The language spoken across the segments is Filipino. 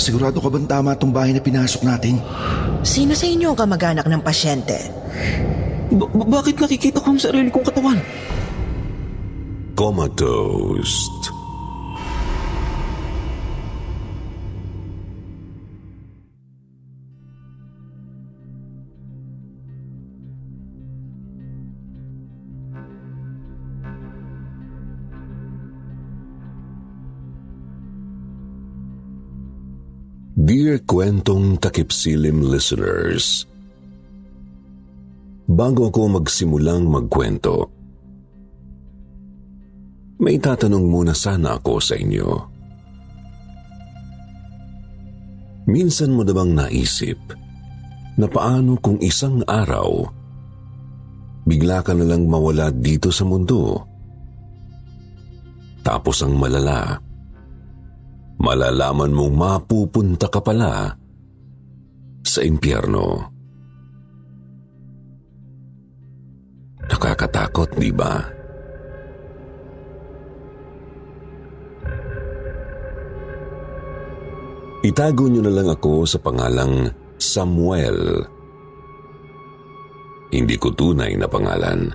Sigurado ka bang tama itong bahay na pinasok natin? Sino sa inyo ang kamag-anak ng pasyente? Ba- ba- bakit nakikita ko ang sarili kong katawan? Comatose. Dear Kwentong Takipsilim listeners, Bago ako magsimulang magkwento, may tatanong muna sana ako sa inyo. Minsan mo na naisip na paano kung isang araw bigla ka na lang mawala dito sa mundo? Tapos ang malala, malalaman mong mapupunta ka pala sa impyerno. Nakakatakot, di ba? Itago niyo na lang ako sa pangalang Samuel. Hindi ko tunay na pangalan.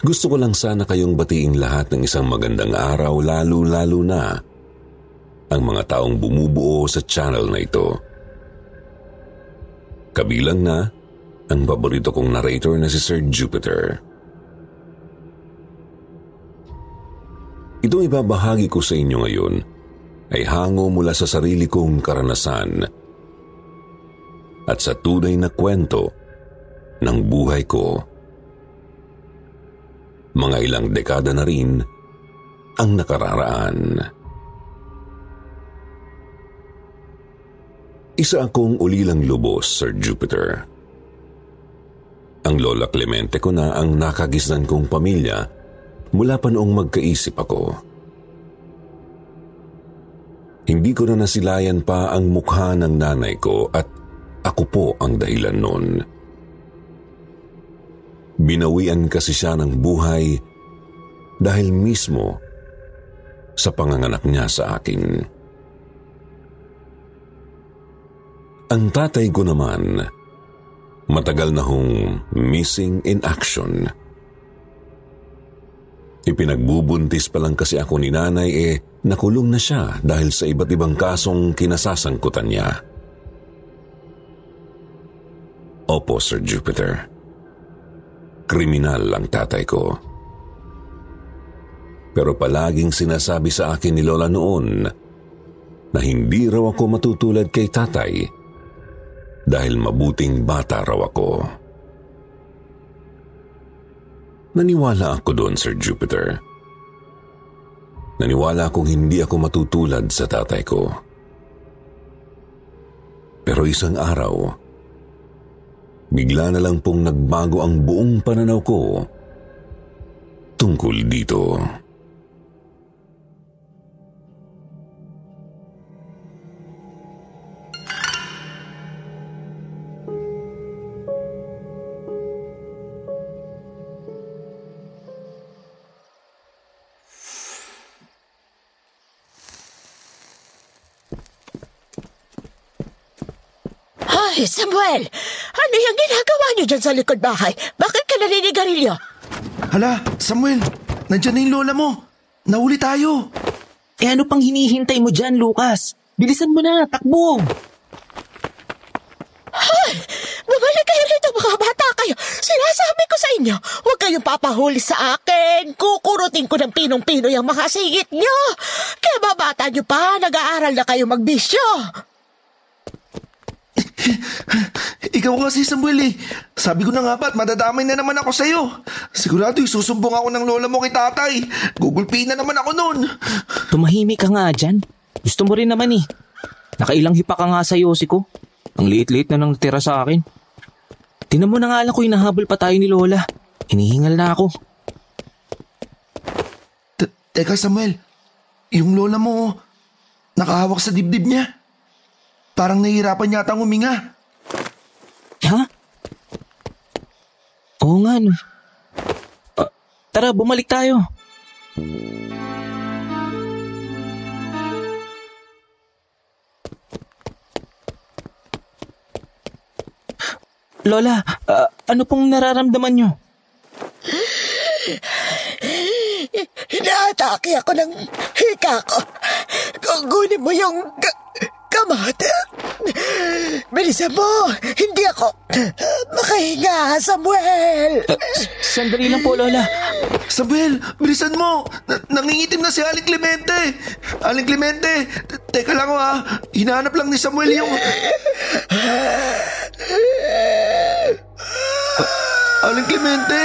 Gusto ko lang sana kayong batiin lahat ng isang magandang araw lalo-lalo na ang mga taong bumubuo sa channel na ito. Kabilang na ang paborito kong narrator na si Sir Jupiter. Itong ibabahagi ko sa inyo ngayon ay hango mula sa sarili kong karanasan at sa tunay na kwento ng buhay ko. Mga ilang dekada na rin ang nakararaan. Isa akong ulilang lubos, Sir Jupiter. Ang lola Clemente ko na ang nakagisnan kong pamilya mula pa noong magkaisip ako. Hindi ko na nasilayan pa ang mukha ng nanay ko at ako po ang dahilan noon. Binawian kasi siya ng buhay dahil mismo sa panganganak niya sa akin. Ang tatay ko naman, matagal na hong missing in action. Ipinagbubuntis pa lang kasi ako ni nanay eh nakulong na siya dahil sa iba't ibang kasong kinasasangkutan niya. Opo, Sir Jupiter. Kriminal ang tatay ko. Pero palaging sinasabi sa akin ni Lola noon na hindi raw ako matutulad kay tatay dahil mabuting bata raw ako. Naniwala ako doon, Sir Jupiter. Naniwala akong hindi ako matutulad sa tatay ko. Pero isang araw, bigla na lang pong nagbago ang buong pananaw ko tungkol dito. Samuel! Ano yung ginagawa niyo dyan sa likod bahay? Bakit ka naninigarilyo? Hala, Samuel, nandyan na yung lola mo. Nahuli tayo. Eh ano pang hinihintay mo dyan, Lucas? Bilisan mo na, takbo! Bumalik kayo rito mga bata kayo. Sinasabi ko sa inyo, huwag kayong papahuli sa akin. Kukurutin ko ng pinong-pino yung mga singit nyo. Kaya babata nyo pa, nag-aaral na kayo magbisyo. Ikaw kasi Samuel eh. Sabi ko na nga ba't madadamay na naman ako sa'yo. Sigurado susumbong ako ng lola mo kay tatay. Gugulpiin na naman ako nun. Tumahimik ka nga dyan. Gusto mo rin naman eh. Nakailang hipa ka nga sa yosi ko. Ang liit-liit na nang natira sa akin. Tinan mo na nga lang ko hinahabol pa tayo ni Lola. Inihingal na ako. T- Teka Samuel, yung lola mo, nakahawak sa dibdib niya. Parang nahihirapan yata huminga. Ha? Oo nga no. Ah, tara, bumalik tayo. Lola, ah, ano pong nararamdaman nyo? Inaatake ako ng hika ko. Kukunin mo yung ka- kamot. Bilisan mo. Hindi ako makahinga, Samuel. Ah, sandali lang po, Lola. Samuel, bilisan mo! Na- nangingitim na si Aling Clemente! Aling Clemente! Teka lang ha, hinahanap lang ni Samuel yung... Aling Clemente?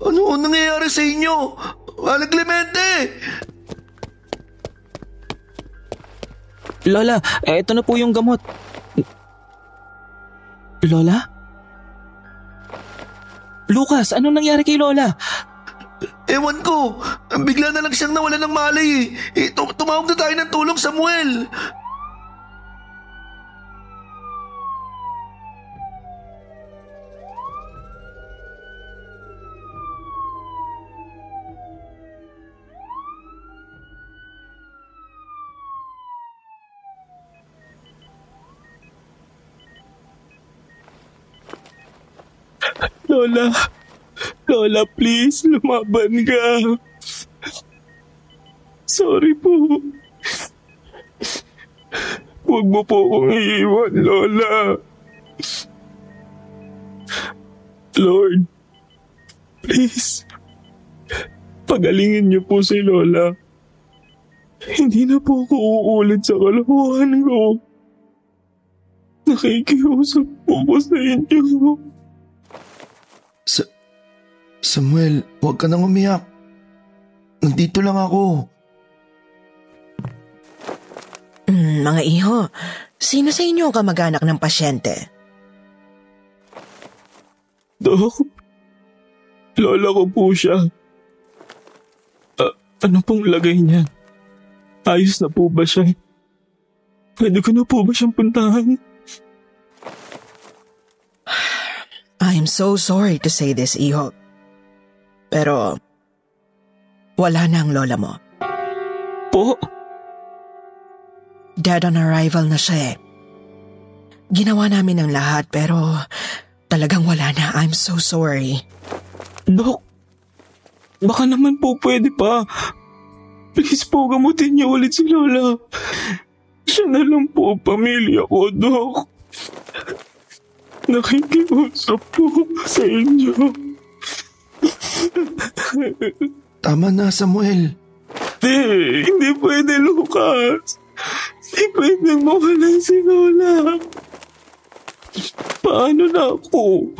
Ano ang nangyayari sa inyo? Aling Clemente! Lola, eto na po yung gamot. Lola? Lucas, anong nangyari kay Lola? Ewan ko, bigla na lang siyang nawala ng malay eh. eh tum- tumawag na tayo ng tulong, Samuel! Lola, Lola, please, lumaban ka. Sorry po. Huwag mo po akong iiwan, Lola. Lord, please, pagalingin niyo po si Lola. Hindi na po ako uulit sa kalokohan ko. Nakikiusap po ko sa inyo. Sa Samuel, huwag ka nang umiyak. Nandito lang ako. Mm, mga iho, sino sa inyo ang kamag-anak ng pasyente? Dok, lola ko po siya. Ah, ano pong lagay niya? Ayos na po ba siya? Pwede ko na po ba siyang puntahan? I'm so sorry to say this, iho. Pero, wala na ang lola mo. Po? Dead on arrival na siya eh. Ginawa namin ang lahat pero talagang wala na. I'm so sorry. Dok, baka naman po pwede pa. Please po, gamutin niyo ulit si Lola. Siya na lang po pamilya ko, Dok. Nakikiusap po sa inyo. Tama na, Samuel. Hindi, hindi pwede, Lucas. Hindi pwede mawala si Lola. Paano na ako?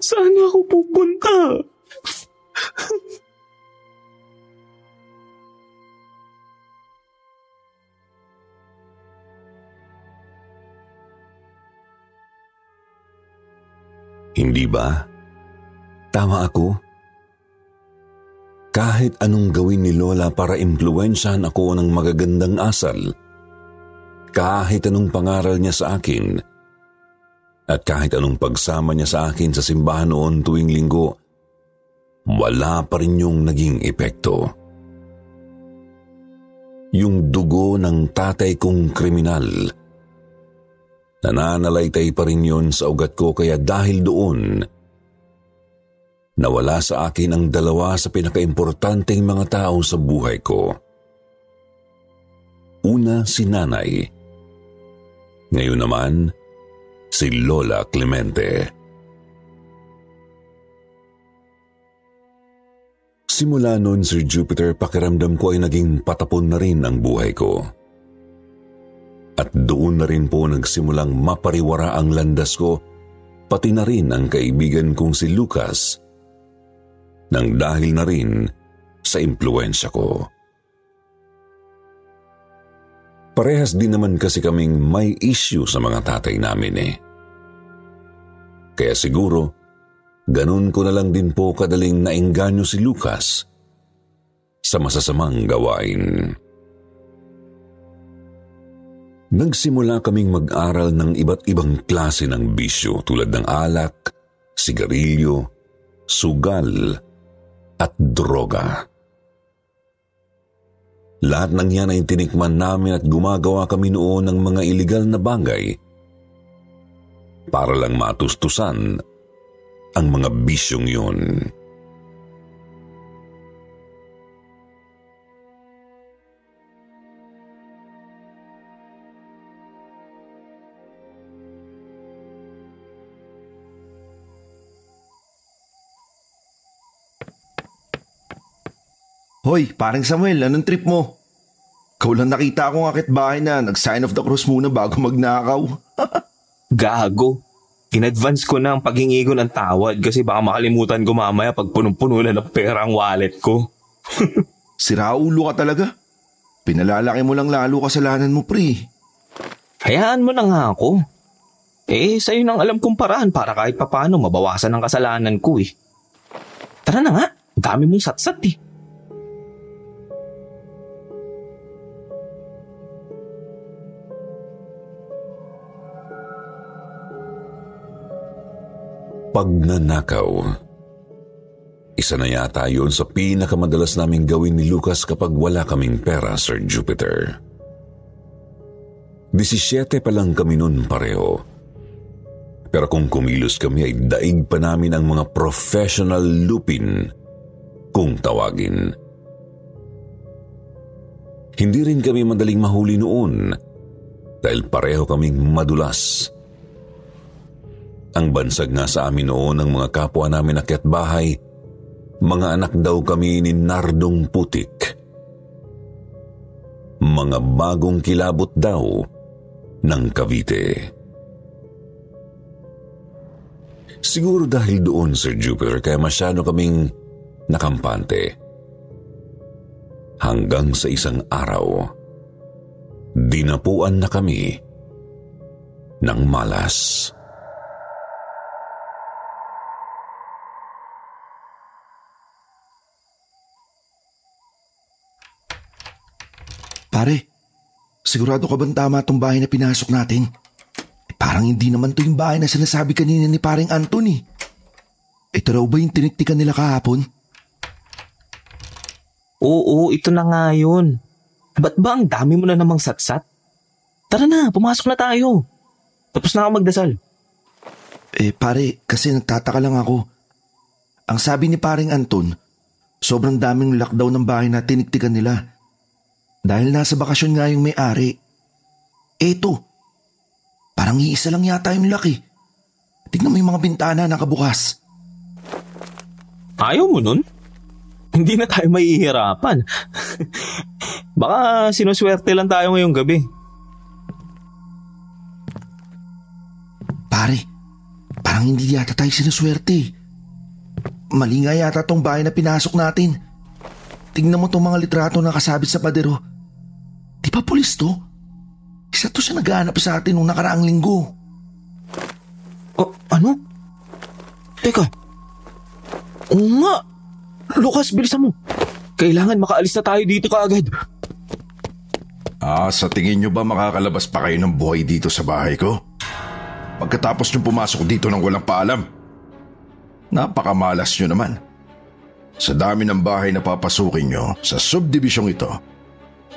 Saan ako pupunta? Hindi ba? Tama ako? Kahit anong gawin ni Lola para impluensyahan ako ng magagandang asal, kahit anong pangaral niya sa akin, at kahit anong pagsama niya sa akin sa simbahan noon tuwing linggo, wala pa rin yung naging epekto. Yung dugo ng tatay kong kriminal, nananalaytay pa rin yun sa ugat ko kaya dahil doon, nawala sa akin ang dalawa sa pinakaimportanteng mga tao sa buhay ko. Una si nanay. Ngayon naman, si Lola Clemente. Simula noon, Sir Jupiter, pakiramdam ko ay naging patapon na rin ang buhay ko. At doon na rin po nagsimulang mapariwara ang landas ko, pati na rin ang kaibigan kong si Lucas, nang dahil na rin sa impluensya ko. Parehas din naman kasi kaming may issue sa mga tatay namin eh. Kaya siguro, ganun ko na lang din po kadaling nainganyo si Lucas sa masasamang gawain. Nagsimula kaming mag-aral ng iba't ibang klase ng bisyo tulad ng alak, sigarilyo, sugal, at droga. Lahat ng yan ay tinikman namin at gumagawa kami noon ng mga iligal na bagay para lang matustusan ang mga bisyong yun. Hoy, parang Samuel, anong trip mo? Ikaw lang nakita akong akit bahay na nag-sign of the cross muna bago magnakaw. Gago. In-advance ko na ang paghingi ko ng tawad kasi baka makalimutan ko mamaya pag punong-puno na ng pera ang wallet ko. Siraulo ka talaga. Pinalalaki mo lang lalo kasalanan mo, pre. Hayaan mo na nga ako. Eh, sa'yo nang alam kong paraan para kahit papano mabawasan ang kasalanan ko eh. Tara na nga, dami mong satsat eh. Pagnanakaw. Isa na yata yun sa pinakamadalas naming gawin ni Lucas kapag wala kaming pera, Sir Jupiter. 17 pa lang kami nun pareho. Pero kung kumilos kami ay daig pa namin ang mga professional lupin kung tawagin. Hindi rin kami madaling mahuli noon dahil pareho kaming madulas ang bansag nga sa amin noon ng mga kapwa namin akyat bahay, mga anak daw kami ni Nardong Putik. Mga bagong kilabot daw ng Cavite. Siguro dahil doon, Sir Jupiter, kaya masyado kaming nakampante. Hanggang sa isang araw, dinapuan na kami ng malas. Pare, sigurado ka bang tama tong bahay na pinasok natin? Eh, parang hindi naman to yung bahay na sinasabi kanina ni paring Anthony. Ito raw ba yung tiniktikan nila kahapon? Oo, ito na nga yun. Ba't ba ang dami mo na namang satsat? Tara na, pumasok na tayo. Tapos na ako magdasal. Eh pare, kasi nagtataka lang ako. Ang sabi ni paring Anton, sobrang daming lockdown ng bahay na tiniktikan nila. Dahil nasa bakasyon nga yung may-ari. Eto, parang iisa lang yata yung laki. Tignan mo yung mga bintana nakabukas. Ayaw mo nun? Hindi na tayo mahihirapan. Baka sinuswerte lang tayo ngayong gabi. Pare, parang hindi yata tayo sinuswerte. Mali nga yata tong bahay na pinasok natin. Tingnan mo tong mga litrato na kasabit sa padero. Di ba pulis to? Isa to siya naghahanap sa atin nung nakaraang linggo. Oh, ano? Teka. Oo nga. Lucas, bilisan mo. Kailangan makaalis na tayo dito kaagad. Ah, sa tingin nyo ba makakalabas pa kayo ng buhay dito sa bahay ko? Pagkatapos nyo pumasok dito ng walang paalam. Napakamalas nyo naman. Sa dami ng bahay na papasukin nyo sa subdivisyong ito,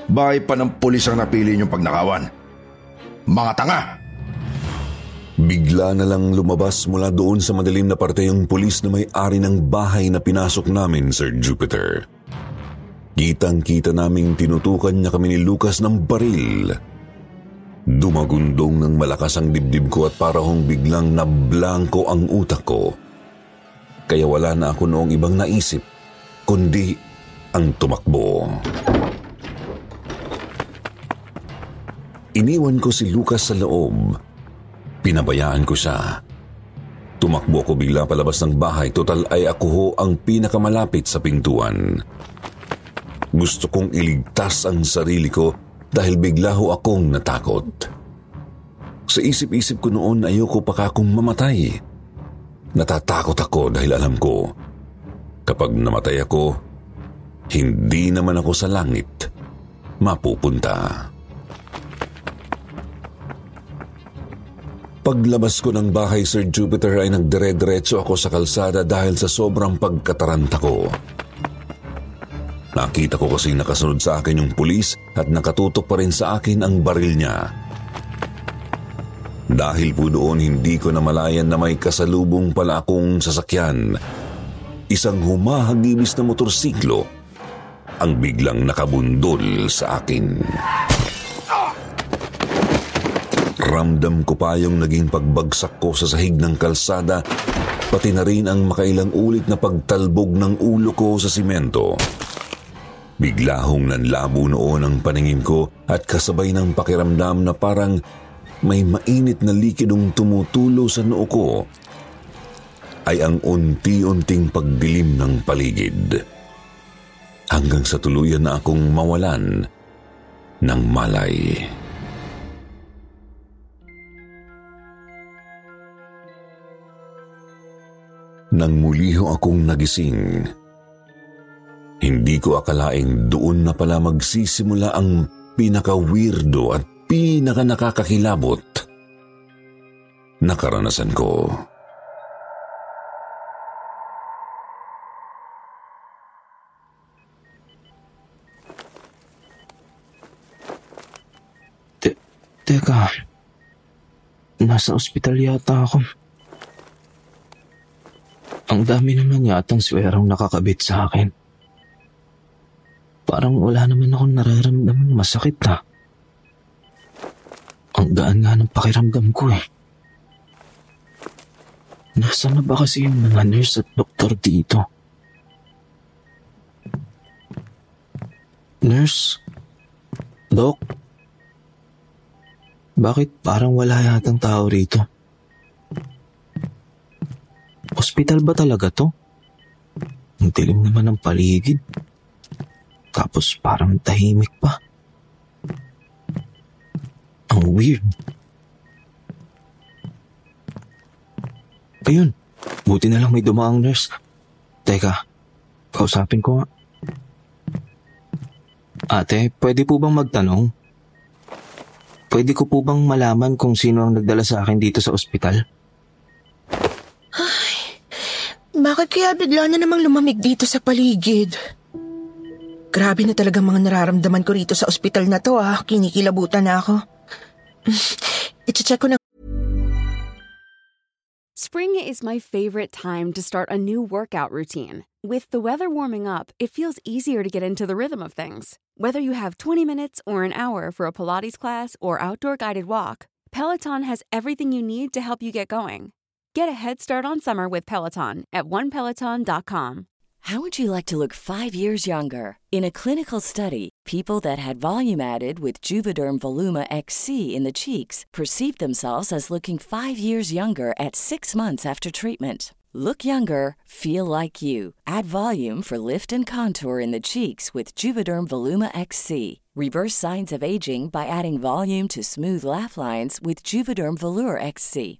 Bahay pa ng pulis ang napili niyong pagnakawan. Mga tanga! Bigla na lang lumabas mula doon sa madilim na parte yung pulis na may-ari ng bahay na pinasok namin, Sir Jupiter. Kitang-kita naming tinutukan niya kami ni Lucas ng baril. Dumagundong ng malakas ang dibdib ko at parang biglang nablangko ang utak ko. Kaya wala na ako noong ibang naisip, kundi ang tumakbo. Iniwan ko si Lucas sa loob. Pinabayaan ko siya. Tumakbo ko bigla palabas ng bahay, total ay ako ho ang pinakamalapit sa pintuan. Gusto kong iligtas ang sarili ko dahil bigla ho akong natakot. Sa isip-isip ko noon ayoko pa kakong mamatay. Natatakot ako dahil alam ko, kapag namatay ako, hindi naman ako sa langit mapupunta. Paglabas ko ng bahay, Sir Jupiter, ay nagdire-diretso ako sa kalsada dahil sa sobrang pagkataranta ko. Nakita ko kasi nakasunod sa akin yung pulis at nakatutok pa rin sa akin ang baril niya. Dahil po doon hindi ko namalayan na may kasalubong pala akong sasakyan. Isang humahagibis na motorsiklo ang biglang nakabundol sa akin. Ramdam ko pa yung naging pagbagsak ko sa sahig ng kalsada, pati na rin ang makailang ulit na pagtalbog ng ulo ko sa simento. Bigla hong nanlabo noon ang paningin ko at kasabay ng pakiramdam na parang may mainit na likidong tumutulo sa noo ko ay ang unti-unting pagdilim ng paligid. Hanggang sa tuluyan na akong mawalan ng malay. Nang muli ho akong nagising, hindi ko akalaing doon na pala magsisimula ang pinaka-weirdo at pinaka-nakakakilabot na karanasan ko. Te- teka, nasa ospital yata ako. Ang dami naman yatang swerang nakakabit sa akin. Parang wala naman akong nararamdaman masakit ha. Ang gaan nga ng pakiramdam ko eh. Nasaan na ba kasi yung mga nurse at doktor dito? Nurse? Dok? Bakit parang wala yatang tao rito? Hospital ba talaga to? Ang dilim naman ng paligid. Tapos parang tahimik pa. Ang weird. Ayun, buti na lang may dumaang nurse. Teka, kausapin ko nga. Ate, pwede po bang magtanong? Pwede ko po bang malaman kung sino ang nagdala sa akin dito sa ospital? Bakit kaya bigla na namang lumamig dito sa paligid? Grabe na talaga mga nararamdaman ko rito sa ospital na to ah. Kinikilabutan na ako. Iche-check ko na Spring is my favorite time to start a new workout routine. With the weather warming up, it feels easier to get into the rhythm of things. Whether you have 20 minutes or an hour for a Pilates class or outdoor guided walk, Peloton has everything you need to help you get going. Get a head start on summer with Peloton at onepeloton.com. How would you like to look five years younger? In a clinical study, people that had volume added with Juvederm Voluma XC in the cheeks perceived themselves as looking five years younger at six months after treatment. Look younger, feel like you. Add volume for lift and contour in the cheeks with Juvederm Voluma XC. Reverse signs of aging by adding volume to smooth laugh lines with Juvederm Volure XC.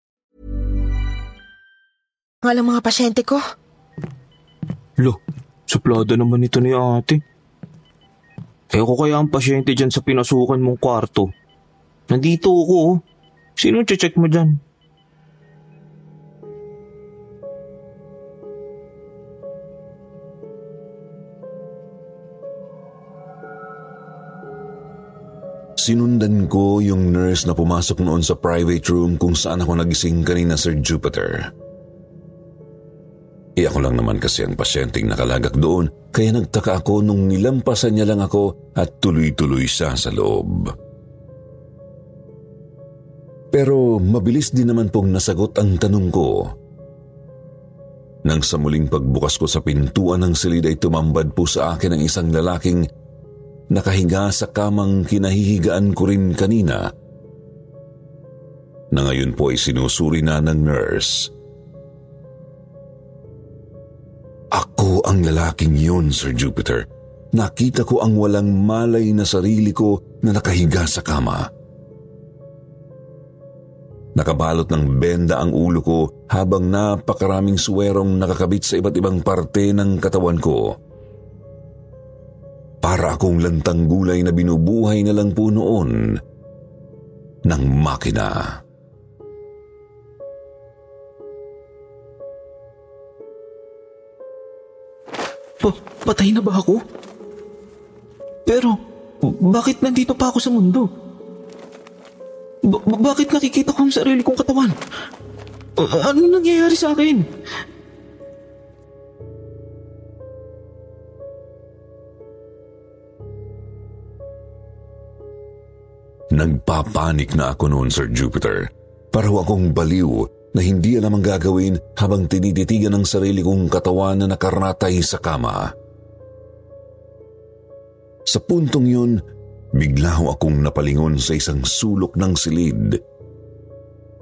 nga lang mga pasyente ko. Lo, suplado naman ito ni ate. Eko kaya ang pasyente dyan sa pinasukan mong kwarto. Nandito ako oh. Sino check mo dyan? Sinundan ko yung nurse na pumasok noon sa private room kung saan ako nagising kanina Sir Jupiter. E ako lang naman kasi ang pasyenteng nakalagak doon, kaya nagtaka ako nung nilampasan niya lang ako at tuloy-tuloy siya sa loob. Pero mabilis din naman pong nasagot ang tanong ko. Nang sa muling pagbukas ko sa pintuan ng silid ay tumambad po sa akin ang isang lalaking nakahiga sa kamang kinahihigaan ko rin kanina na ngayon po ay sinusuri na ng nurse. Ako ang lalaking yun, Sir Jupiter. Nakita ko ang walang malay na sarili ko na nakahiga sa kama. Nakabalot ng benda ang ulo ko habang napakaraming suwerong nakakabit sa iba't ibang parte ng katawan ko. Para akong lantang gulay na binubuhay na lang po noon ng makina. Pa- patay na ba ako? Pero, bakit nandito pa ako sa mundo? Ba- bakit nakikita ko ang sarili kong katawan? Ano nangyayari sa akin? Nagpapanik na ako noon, Sir Jupiter. Paraw akong baliw na hindi alam ang gagawin habang tinititigan ng sarili kong katawan na nakaratay sa kama. Sa puntong yun, bigla ho akong napalingon sa isang sulok ng silid.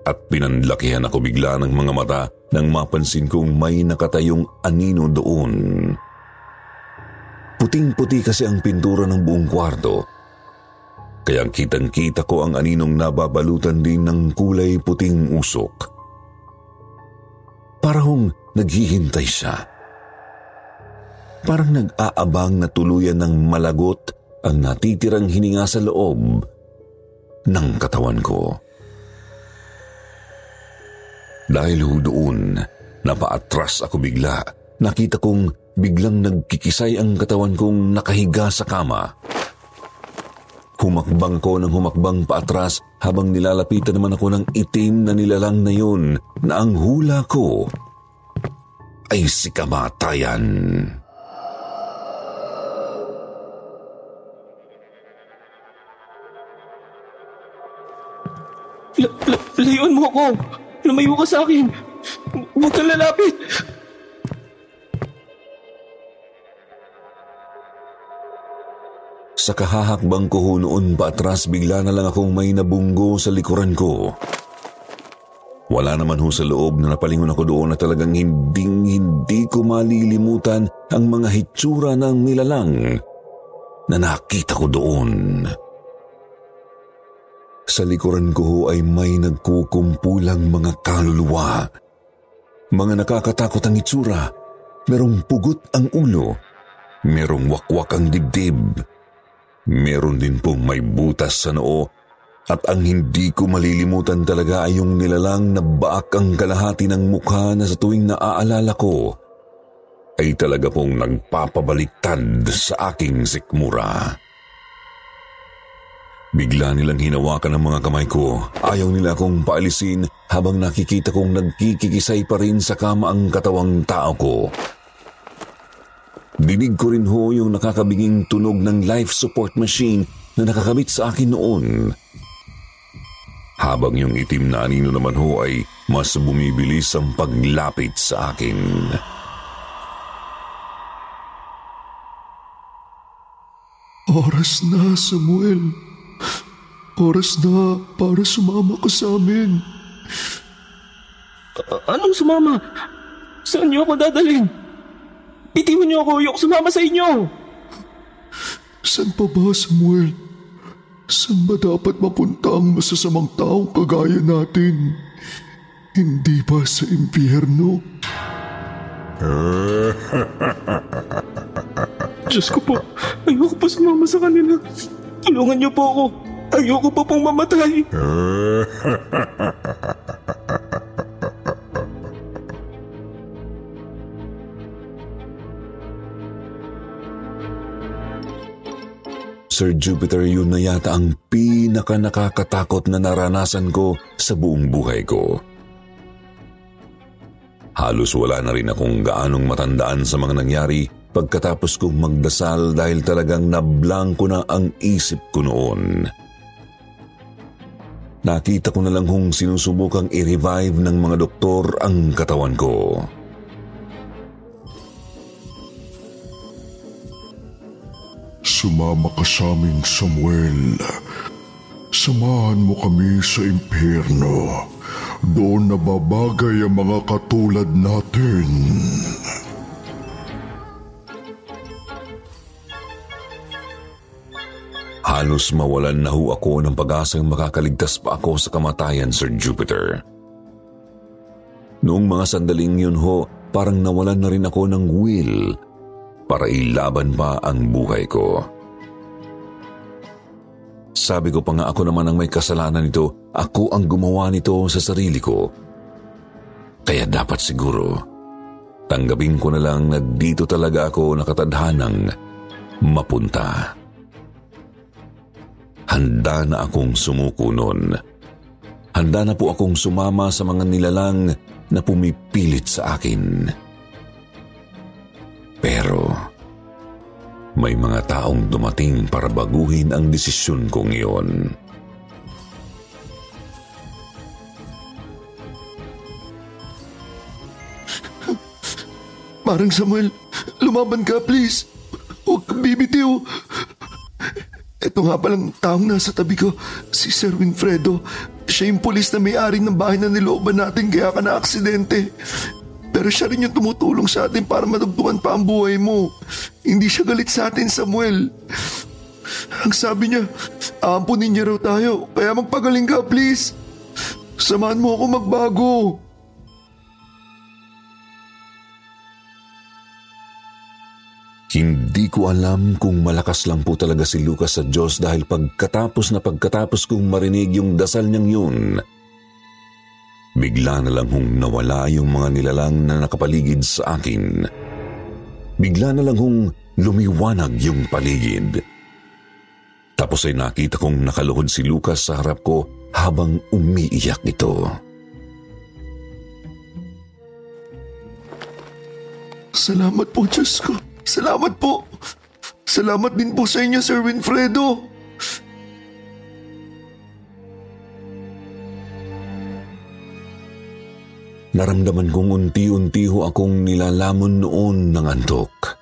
At pinanlakihan ako bigla ng mga mata nang mapansin kong may nakatayong anino doon. Puting-puti kasi ang pintura ng buong kwarto kaya kitang-kita ko ang aninong nababalutan din ng kulay puting usok. Parang naghihintay siya. Parang nag-aabang na tuluyan ng malagot ang natitirang hininga sa loob ng katawan ko. Dahil ho doon, napaatras ako bigla. Nakita kong biglang nagkikisay ang katawan kong nakahiga sa kama. Humakbang ko ng humakbang paatras habang nilalapitan naman ako ng itim na nilalang na yun na ang hula ko ay si kamatayan. La- la- layuan mo ako! Lumayo ka sa akin! Huwag kang lalapit! Sa kahahakbang ko ho noon paatras bigla na lang akong may nabunggo sa likuran ko. Wala naman ho sa loob na napalingon ako doon na talagang hinding hindi ko malilimutan ang mga hitsura ng nilalang na nakita ko doon. Sa likuran ko ho ay may nagkukumpulang mga kaluluwa. Mga nakakatakot ang itsura. Merong pugot ang ulo. Merong wakwak ang dibdib. Meron din pong may butas sa noo at ang hindi ko malilimutan talaga ay yung nilalang na baak ang kalahati ng mukha na sa tuwing naaalala ko ay talaga pong nagpapabaliktad sa aking sikmura. Bigla nilang hinawakan ang mga kamay ko. Ayaw nila akong paalisin habang nakikita kong nagkikikisay pa rin sa kama ang katawang tao ko. Dinig ko rin ho yung nakakabiging tunog ng life support machine na nakakabit sa akin noon. Habang yung itim na anino naman ho ay mas bumibilis ang paglapit sa akin. Oras na, Samuel. Oras na para sumama ka sa amin. A- anong sumama? Saan niyo ako dadalhin? Bitiwan niyo ako, ayoko sumama sa inyo! San pa ba, Samuel? San ba dapat mapunta ang masasamang taong kagaya natin? Hindi ba sa impyerno? Diyos ko po, ayoko pa sumama sa kanila. Tulungan niyo po ako. Ayoko pa pong mamatay. Sir Jupiter, yun na yata ang pinaka nakakatakot na naranasan ko sa buong buhay ko. Halos wala na rin akong gaanong matandaan sa mga nangyari pagkatapos kong magdasal dahil talagang nablangko na ang isip ko noon. Nakita ko na lang kung sinusubukang i-revive ng mga doktor ang katawan ko. Sumama ka sa amin, Samuel. Samahan mo kami sa impyerno. Doon nababagay ang mga katulad natin. Halos mawalan na ho ako ng pag-asang makakaligtas pa ako sa kamatayan, Sir Jupiter. Noong mga sandaling yun ho, parang nawalan na rin ako ng will para ilaban pa ang buhay ko. Sabi ko pa nga ako naman ang may kasalanan nito, ako ang gumawa nito sa sarili ko. Kaya dapat siguro, tanggapin ko na lang na dito talaga ako nakatadhanang mapunta. Handa na akong sumuko noon. Handa na po akong sumama sa mga nilalang na pumipilit sa akin. Pero may mga taong dumating para baguhin ang desisyon kong iyon. Parang Samuel, lumaban ka please. Huwag kang bibitiw. Ito nga palang taong nasa tabi ko, si Sir Winfredo. Siya yung pulis na may-ari ng bahay na nilooban natin kaya ka na-aksidente. Pero siya rin yung tumutulong sa atin para madugtungan pa ang buhay mo. Hindi siya galit sa atin, Samuel. Ang sabi niya, aampunin niya raw tayo, kaya magpagaling ka, please. Samahan mo ako magbago. Hindi ko alam kung malakas lang po talaga si Lucas sa Diyos dahil pagkatapos na pagkatapos kong marinig yung dasal niyang yun, bigla na lang hong nawala yung mga nilalang na nakapaligid sa akin. Bigla na lang hong lumiwanag yung paligid. Tapos ay nakita kong nakaluhod si Lucas sa harap ko habang umiiyak ito. Salamat po, Diyos ko. Salamat po. Salamat din po sa inyo, Sir Winfredo. Naramdaman kong unti-unti ho akong nilalamon noon ng antok.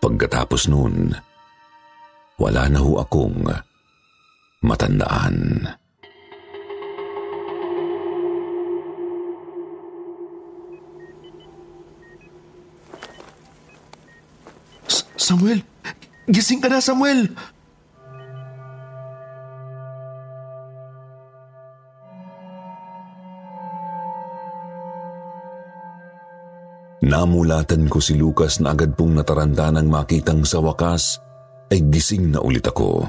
Pagkatapos noon, wala na ho akong matandaan. Samuel! Gising ka na, Samuel! Namulatan ko si Lucas na agad pong nataranta ng makitang sa wakas ay gising na ulit ako.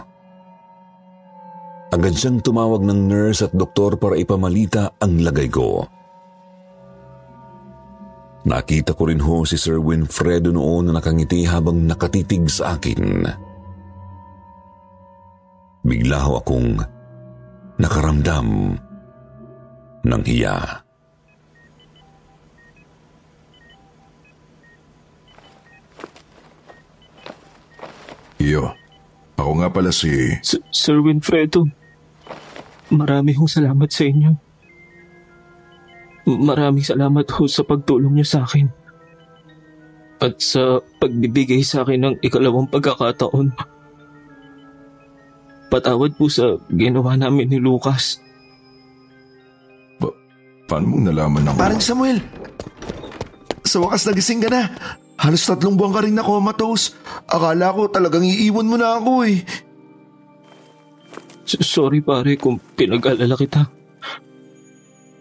Agad siyang tumawag ng nurse at doktor para ipamalita ang lagay ko. Nakita ko rin ho si Sir Winfredo noon na nakangiti habang nakatitig sa akin. Bigla ho akong nakaramdam ng hiya. Iyo, ako nga pala si... S- Sir Winfredo, marami hong salamat sa inyo. Maraming salamat ho sa pagtulong niyo sa akin. At sa pagbibigay sa akin ng ikalawang pagkakataon. Patawad po sa ginawa namin ni Lucas. Pa- paano mong nalaman ng... Parang Samuel! Sa wakas nagising ka na. Halos tatlong buwan ka rin na comatose. Akala ko talagang iiwan mo na ako eh. Sorry pare kung pinag-alala kita.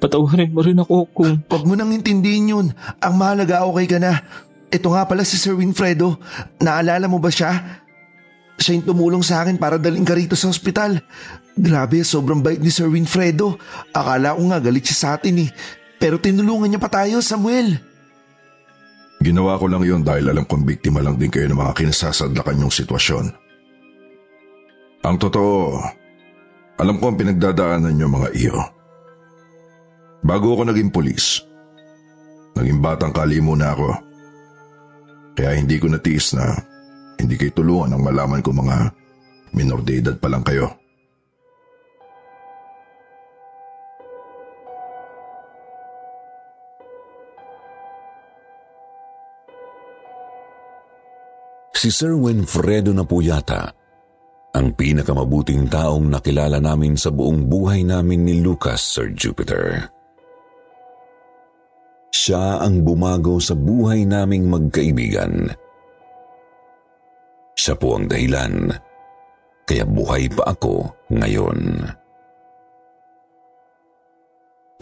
Patawarin mo rin ako kung Huwag mo nang intindihin yun. Ang mahalaga okay ka na. Ito nga pala si Sir Winfredo. Naalala mo ba siya? Siya yung tumulong sa akin para daling ka rito sa ospital. Grabe, sobrang bait ni Sir Winfredo. Akala ko nga galit siya sa atin eh. Pero tinulungan niya pa tayo, Samuel. Ginawa ko lang yon dahil alam kong biktima lang din kayo ng mga kinasasadlakan yung sitwasyon. Ang totoo, alam ko ang pinagdadaanan niyo mga iyo. Bago ako naging pulis, naging batang kalimo na ako. Kaya hindi ko natiis na hindi kayo tulungan ang malaman ko mga minor de edad pa lang kayo. Si Sir Winfredo na po yata ang pinakamabuting taong nakilala namin sa buong buhay namin ni Lucas, Sir Jupiter. Siya ang bumago sa buhay naming magkaibigan. Siya po ang dahilan, kaya buhay pa ako ngayon.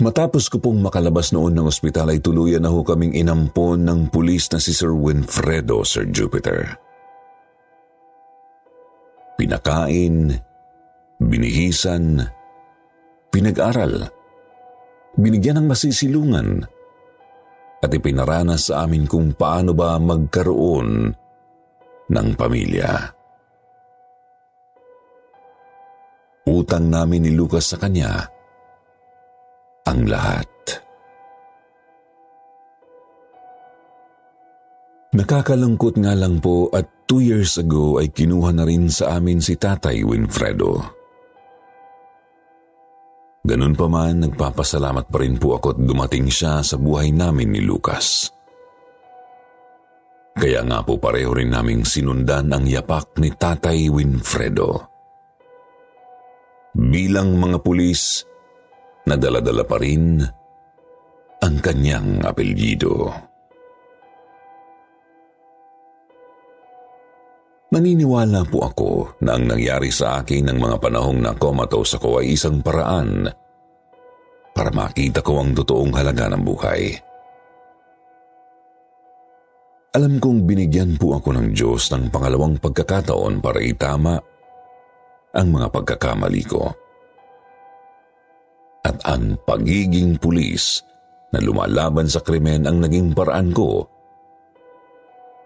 Matapos ko pong makalabas noon ng ospital ay tuluyan na ho kaming inampon ng pulis na si Sir Winfredo, Sir Jupiter. Pinakain, binihisan, pinag-aral, binigyan ng masisilungan, at ipinaranas sa amin kung paano ba magkaroon ng pamilya. Utang namin ni Lucas sa kanya ang lahat. Nakakalungkot nga lang po at two years ago ay kinuha na rin sa amin si Tatay Winfredo. Ganun pa man, nagpapasalamat pa rin po ako at dumating siya sa buhay namin ni Lucas. Kaya nga po pareho rin naming sinundan ang yapak ni Tatay Winfredo. Bilang mga pulis, nadala-dala pa rin ang kanyang apelyido. Naniniwala po ako na ang nangyari sa akin ng mga panahong na comatose ako ay isang paraan para makita ko ang totoong halaga ng buhay. Alam kong binigyan po ako ng Diyos ng pangalawang pagkakataon para itama ang mga pagkakamali ko. At ang pagiging pulis na lumalaban sa krimen ang naging paraan ko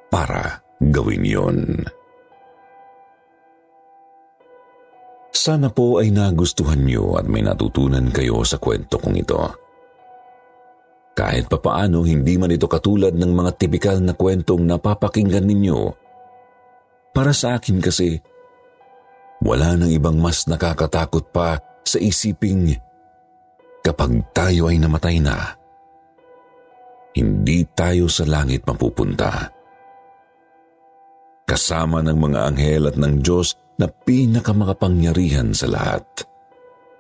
para gawin yon. Sana po ay nagustuhan niyo at may natutunan kayo sa kwento kong ito. Kahit papaano hindi man ito katulad ng mga tipikal na kwentong napapakinggan ninyo. Para sa akin kasi, wala nang ibang mas nakakatakot pa sa isiping kapag tayo ay namatay na, hindi tayo sa langit mapupunta. Kasama ng mga anghel at ng Diyos na pinakamakapangyarihan sa lahat,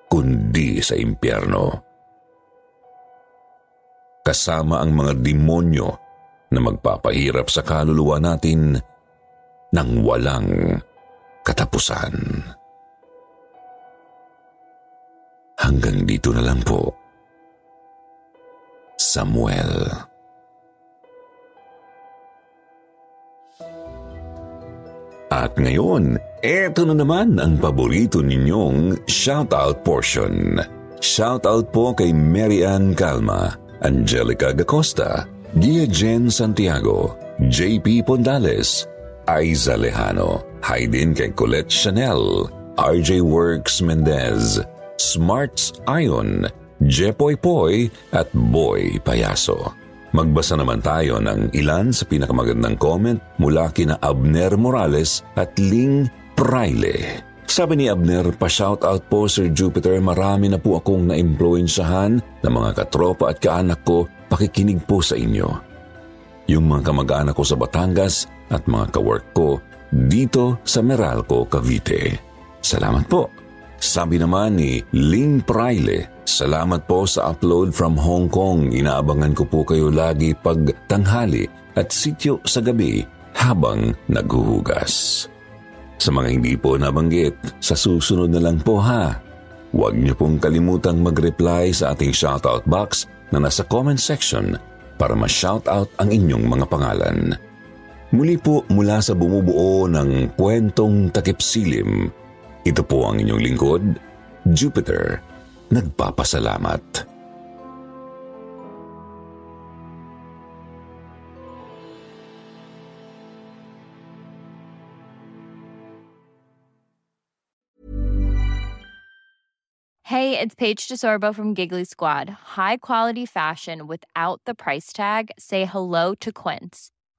kundi sa impyerno. Kasama ang mga demonyo na magpapahirap sa kaluluwa natin ng walang katapusan. Hanggang dito na lang po. Samuel. At ngayon, eto na naman ang paborito ninyong shoutout portion. Shoutout po kay Mary Ann Calma, Angelica Gacosta, Gia Jen Santiago, JP Pondales, Aiza Lejano, hi kay Colette Chanel, RJ Works Mendez, Smarts Ion, Jepoy Poy at Boy Payaso. Magbasa naman tayo ng ilan sa pinakamagandang comment mula kina Abner Morales at Ling Praile. Sabi ni Abner, pa-shoutout po Sir Jupiter, marami na po akong na-impluensyahan ng mga katropa at kaanak ko, pakikinig po sa inyo. Yung mga kamag-anak ko sa Batangas at mga kawork ko dito sa Meralco, Cavite. Salamat po. Sabi naman ni Ling Praile, Salamat po sa upload from Hong Kong. Inaabangan ko po kayo lagi pag tanghali at sityo sa gabi habang naghuhugas. Sa mga hindi po nabanggit, sa susunod na lang po ha. Huwag niyo pong kalimutang mag-reply sa ating shoutout box na nasa comment section para ma-shoutout ang inyong mga pangalan. Muli po mula sa bumubuo ng kwentong takipsilim, ito po ang inyong lingkod, Jupiter nagpapasalamat. Hey, it's Paige DeSorbo from Giggly Squad. High quality fashion without the price tag. Say hello to Quince.